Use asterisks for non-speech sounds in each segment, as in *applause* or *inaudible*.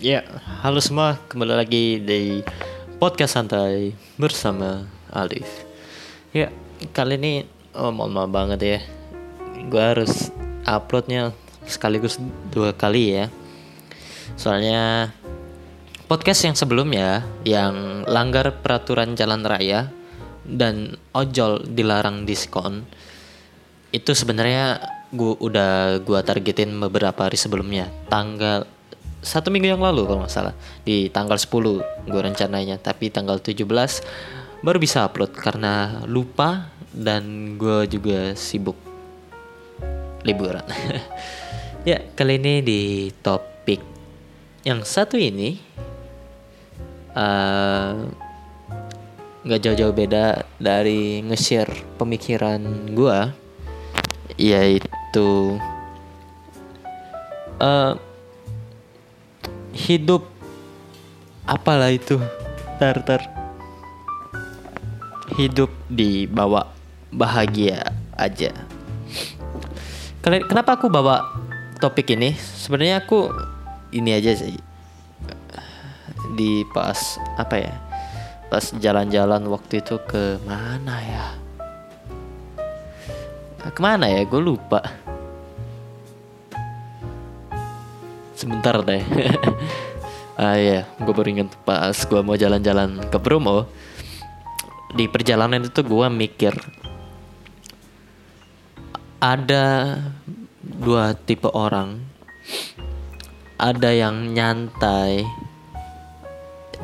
Ya, halo semua, kembali lagi di podcast santai bersama Alif. Ya, kali ini oh, mohon maaf banget ya, gue harus uploadnya sekaligus dua kali ya. Soalnya podcast yang sebelumnya yang langgar peraturan jalan raya dan ojol dilarang diskon itu sebenarnya gua udah gua targetin beberapa hari sebelumnya tanggal satu minggu yang lalu kalau nggak salah. Di tanggal 10 gue rencananya. Tapi tanggal 17 baru bisa upload karena lupa dan gue juga sibuk liburan. *laughs* Ya kali ini di topik yang satu ini eh, nggak jauh-jauh beda dari nge-share pemikiran gue yaitu eh hidup apalah itu? Tar tar. Hidup dibawa bahagia aja. Kenapa aku bawa topik ini? Sebenarnya aku ini aja sih. Di pas apa ya? Pas jalan-jalan waktu itu ke mana ya? Ke mana ya? Gue lupa sebentar deh. *laughs* Ah iya gue baru inget pas gue mau jalan-jalan ke Bromo. Di perjalanan itu gue mikir ada dua tipe orang. Ada yang nyantai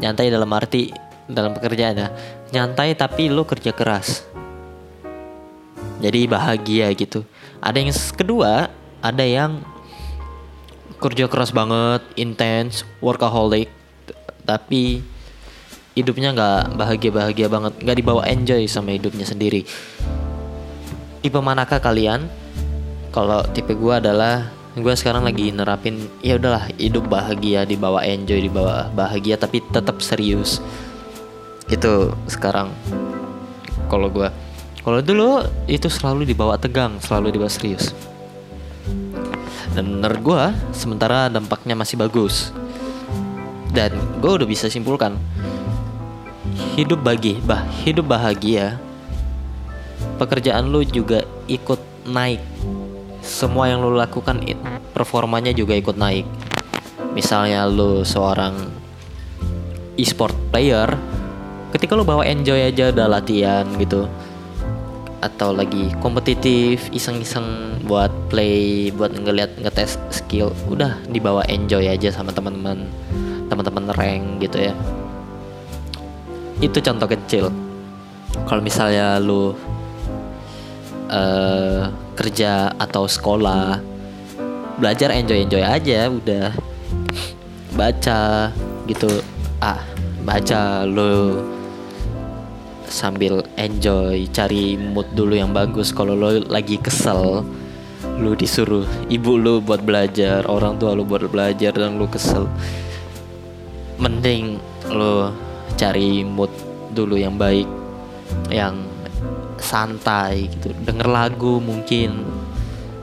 nyantai dalam arti dalam pekerjaan ya nyantai tapi lo kerja keras. Jadi bahagia gitu. Ada yang kedua ada yang kerja keras banget, intens, workaholic, tapi hidupnya nggak bahagia-bahagia banget, nggak dibawa enjoy sama hidupnya sendiri. Tipe manakah kalian? Kalau tipe gue adalah gue sekarang lagi nerapin ya udahlah hidup bahagia dibawa enjoy dibawa bahagia tapi tetap serius itu sekarang kalau gue kalau dulu itu selalu dibawa tegang selalu dibawa serius dan menurut gue sementara dampaknya masih bagus. Dan gue udah bisa simpulkan hidup bagi bah hidup bahagia pekerjaan lu juga ikut naik. Semua yang lu lakukan performanya juga ikut naik. Misalnya lu seorang e-sport player ketika lu bawa enjoy aja udah latihan gitu atau lagi kompetitif iseng-iseng buat play buat ngeliat ngetes skill udah dibawa enjoy aja sama teman-teman teman-teman rank gitu ya. Itu contoh kecil. Kalau misalnya lu eh kerja atau sekolah belajar enjoy enjoy aja udah. Baca gitu. Ah baca lu sambil enjoy cari mood dulu yang bagus. Kalau lo lagi kesel lu disuruh ibu lu buat belajar orang tua lu buat belajar dan lu kesel mending lu cari mood dulu yang baik yang santai gitu. Denger lagu mungkin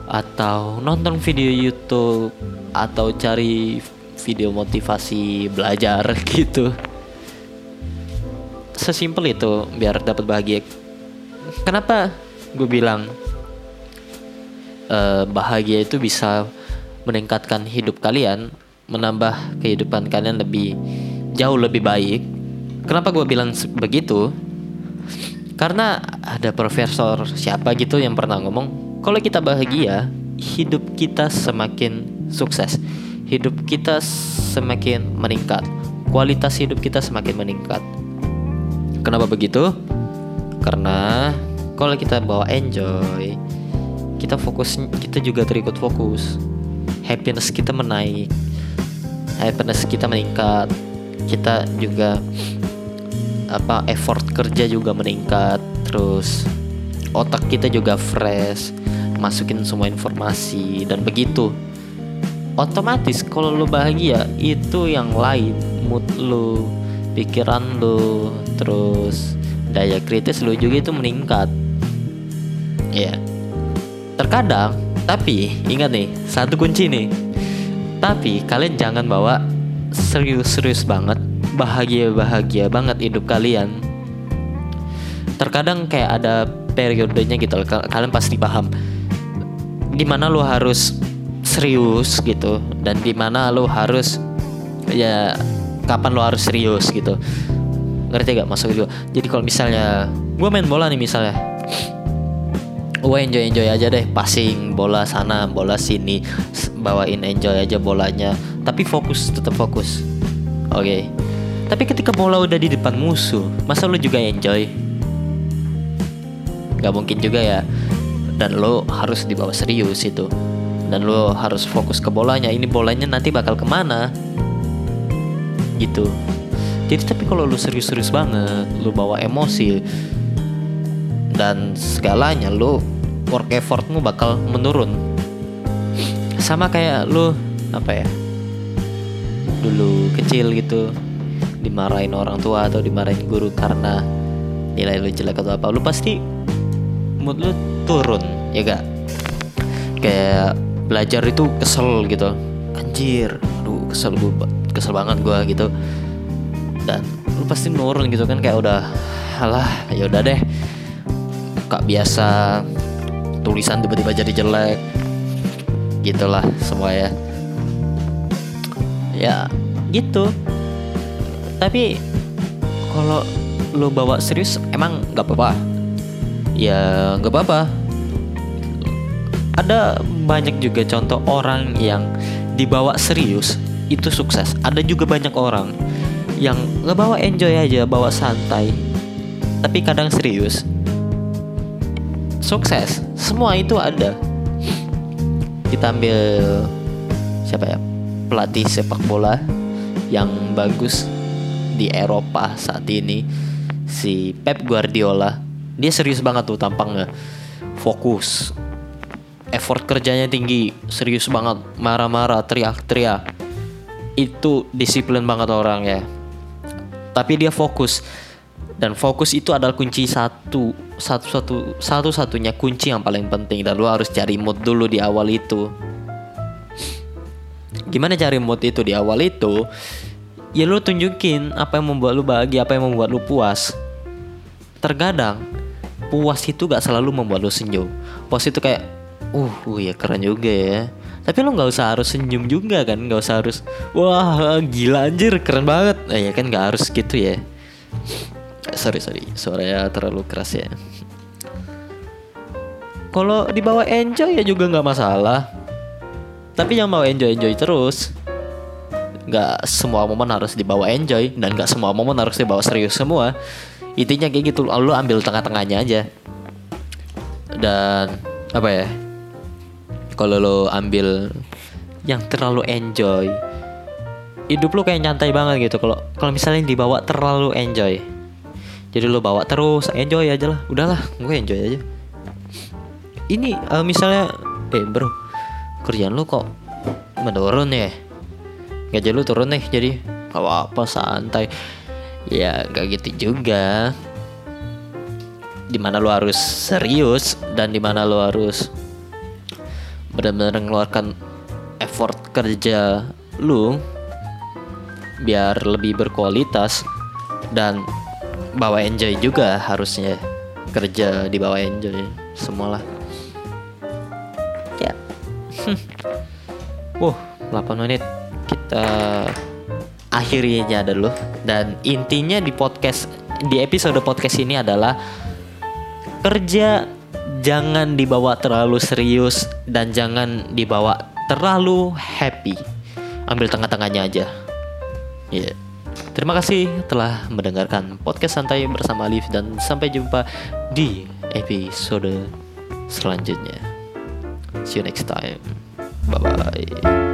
atau nonton video YouTube atau cari video motivasi belajar *laughs* gitu sesimpel itu biar dapat bahagia. Kenapa gue bilang eh, bahagia itu bisa meningkatkan hidup kalian, menambah kehidupan kalian lebih jauh lebih baik. Kenapa gue bilang begitu? Karena ada profesor siapa gitu yang pernah ngomong, kalau kita bahagia, hidup kita semakin sukses, hidup kita semakin meningkat, kualitas hidup kita semakin meningkat. Kenapa begitu? Karena kalau kita bawa enjoy, kita fokus kita juga terikut fokus. Happiness kita menaik. Happiness kita meningkat. Kita juga apa effort kerja juga meningkat. Terus otak kita juga fresh, masukin semua informasi dan begitu. Otomatis kalau lu bahagia itu yang lain mood lu, pikiran lu, terus daya kritis lu juga itu meningkat. Ya. Terkadang, tapi ingat nih, satu kunci nih. Tapi kalian jangan bawa serius-serius banget bahagia-bahagia banget hidup kalian terkadang kayak ada periodenya gitu kalian pasti paham di mana lo harus serius gitu dan di mana lo harus ya kapan lo harus serius gitu. Ngerti gak masuk itu jadi kalau misalnya gue main bola nih misalnya. Gue enjoy enjoy aja deh passing bola sana bola sini bawain enjoy aja bolanya. Tapi fokus tetap fokus. Oke. Okay. tapi ketika bola udah di depan musuh masa lo juga enjoy? Gak mungkin juga ya. Dan lo harus dibawa serius itu. Dan lo harus fokus ke bolanya. Ini bolanya nanti bakal ke mana gitu. Jadi tapi kalau lu serius-serius banget lu bawa emosi dan segalanya lu work effortmu bakal menurun. Sama kayak lu apa ya dulu kecil gitu dimarahin orang tua atau dimarahin guru karena nilai lu jelek atau apa lu pasti mood lu turun ya gak kayak belajar itu kesel gitu. Anjir aduh kesel gue kesel banget gue gitu. Dan lu pasti nurun gitu kan kayak udah alah ya udah deh. Kak biasa tulisan tiba-tiba jadi jelek. Gitulah semua ya. Ya gitu. Tapi kalau lu bawa serius emang nggak apa-apa? Ya nggak apa-apa. Ada banyak juga contoh orang yang dibawa serius itu sukses. Ada juga banyak orang yang ngebawa enjoy aja bawa santai. Tapi kadang serius. Sukses. Semua itu ada. Kita ambil siapa ya pelatih sepak bola yang bagus di Eropa saat ini. Si Pep Guardiola. Dia serius banget tuh tampangnya. Fokus. Effort kerjanya tinggi. Serius banget. Marah-marah teriak-teriak itu disiplin banget orang ya. Tapi dia fokus. Dan fokus itu adalah kunci satu satu satu satu satunya kunci yang paling penting. Dan lu harus cari mood dulu di awal itu. Gimana cari mood itu di awal itu? Ya lu tunjukin apa yang membuat lu bahagia apa yang membuat lu puas. Terkadang puas itu gak selalu membuat lu senyum. Puas itu kayak uh, uh ya keren juga ya tapi lo nggak usah harus senyum juga kan nggak usah harus wah gila anjir keren banget. Eh, ya kan nggak harus gitu ya. Sorry sorry suaranya terlalu keras ya. Kalau dibawa enjoy ya juga nggak masalah. Tapi yang mau enjoy enjoy terus nggak semua momen harus dibawa enjoy dan nggak semua momen harus dibawa serius semua. Intinya kayak gitu lo ambil tengah-tengahnya aja. Dan apa ya kalau lo ambil yang terlalu enjoy hidup lo kayak nyantai banget gitu. Kalau kalau misalnya dibawa terlalu enjoy jadi lo bawa terus enjoy aja lah. Udahlah gue enjoy aja. Ini uh, misalnya eh bro kerjaan lo kok menurun ya? Gaji lo turun nih jadi apa apa santai. Ya gak gitu juga. Di mana lo harus serius dan di mana lo harus benar-benar mengeluarkan effort kerja lu biar lebih berkualitas dan bawa enjoy juga harusnya. Kerja di bawah enjoy semualah. Ya. Hmm. uh 8 menit. Kita akhirnya dulu. Dan intinya di podcast di episode podcast ini adalah kerja jangan dibawa terlalu serius dan jangan dibawa terlalu happy. Ambil tengah-tengahnya aja. Ya. Yeah. Terima kasih telah mendengarkan podcast santai bersama Alif dan sampai jumpa di episode selanjutnya. See you next time. Bye bye.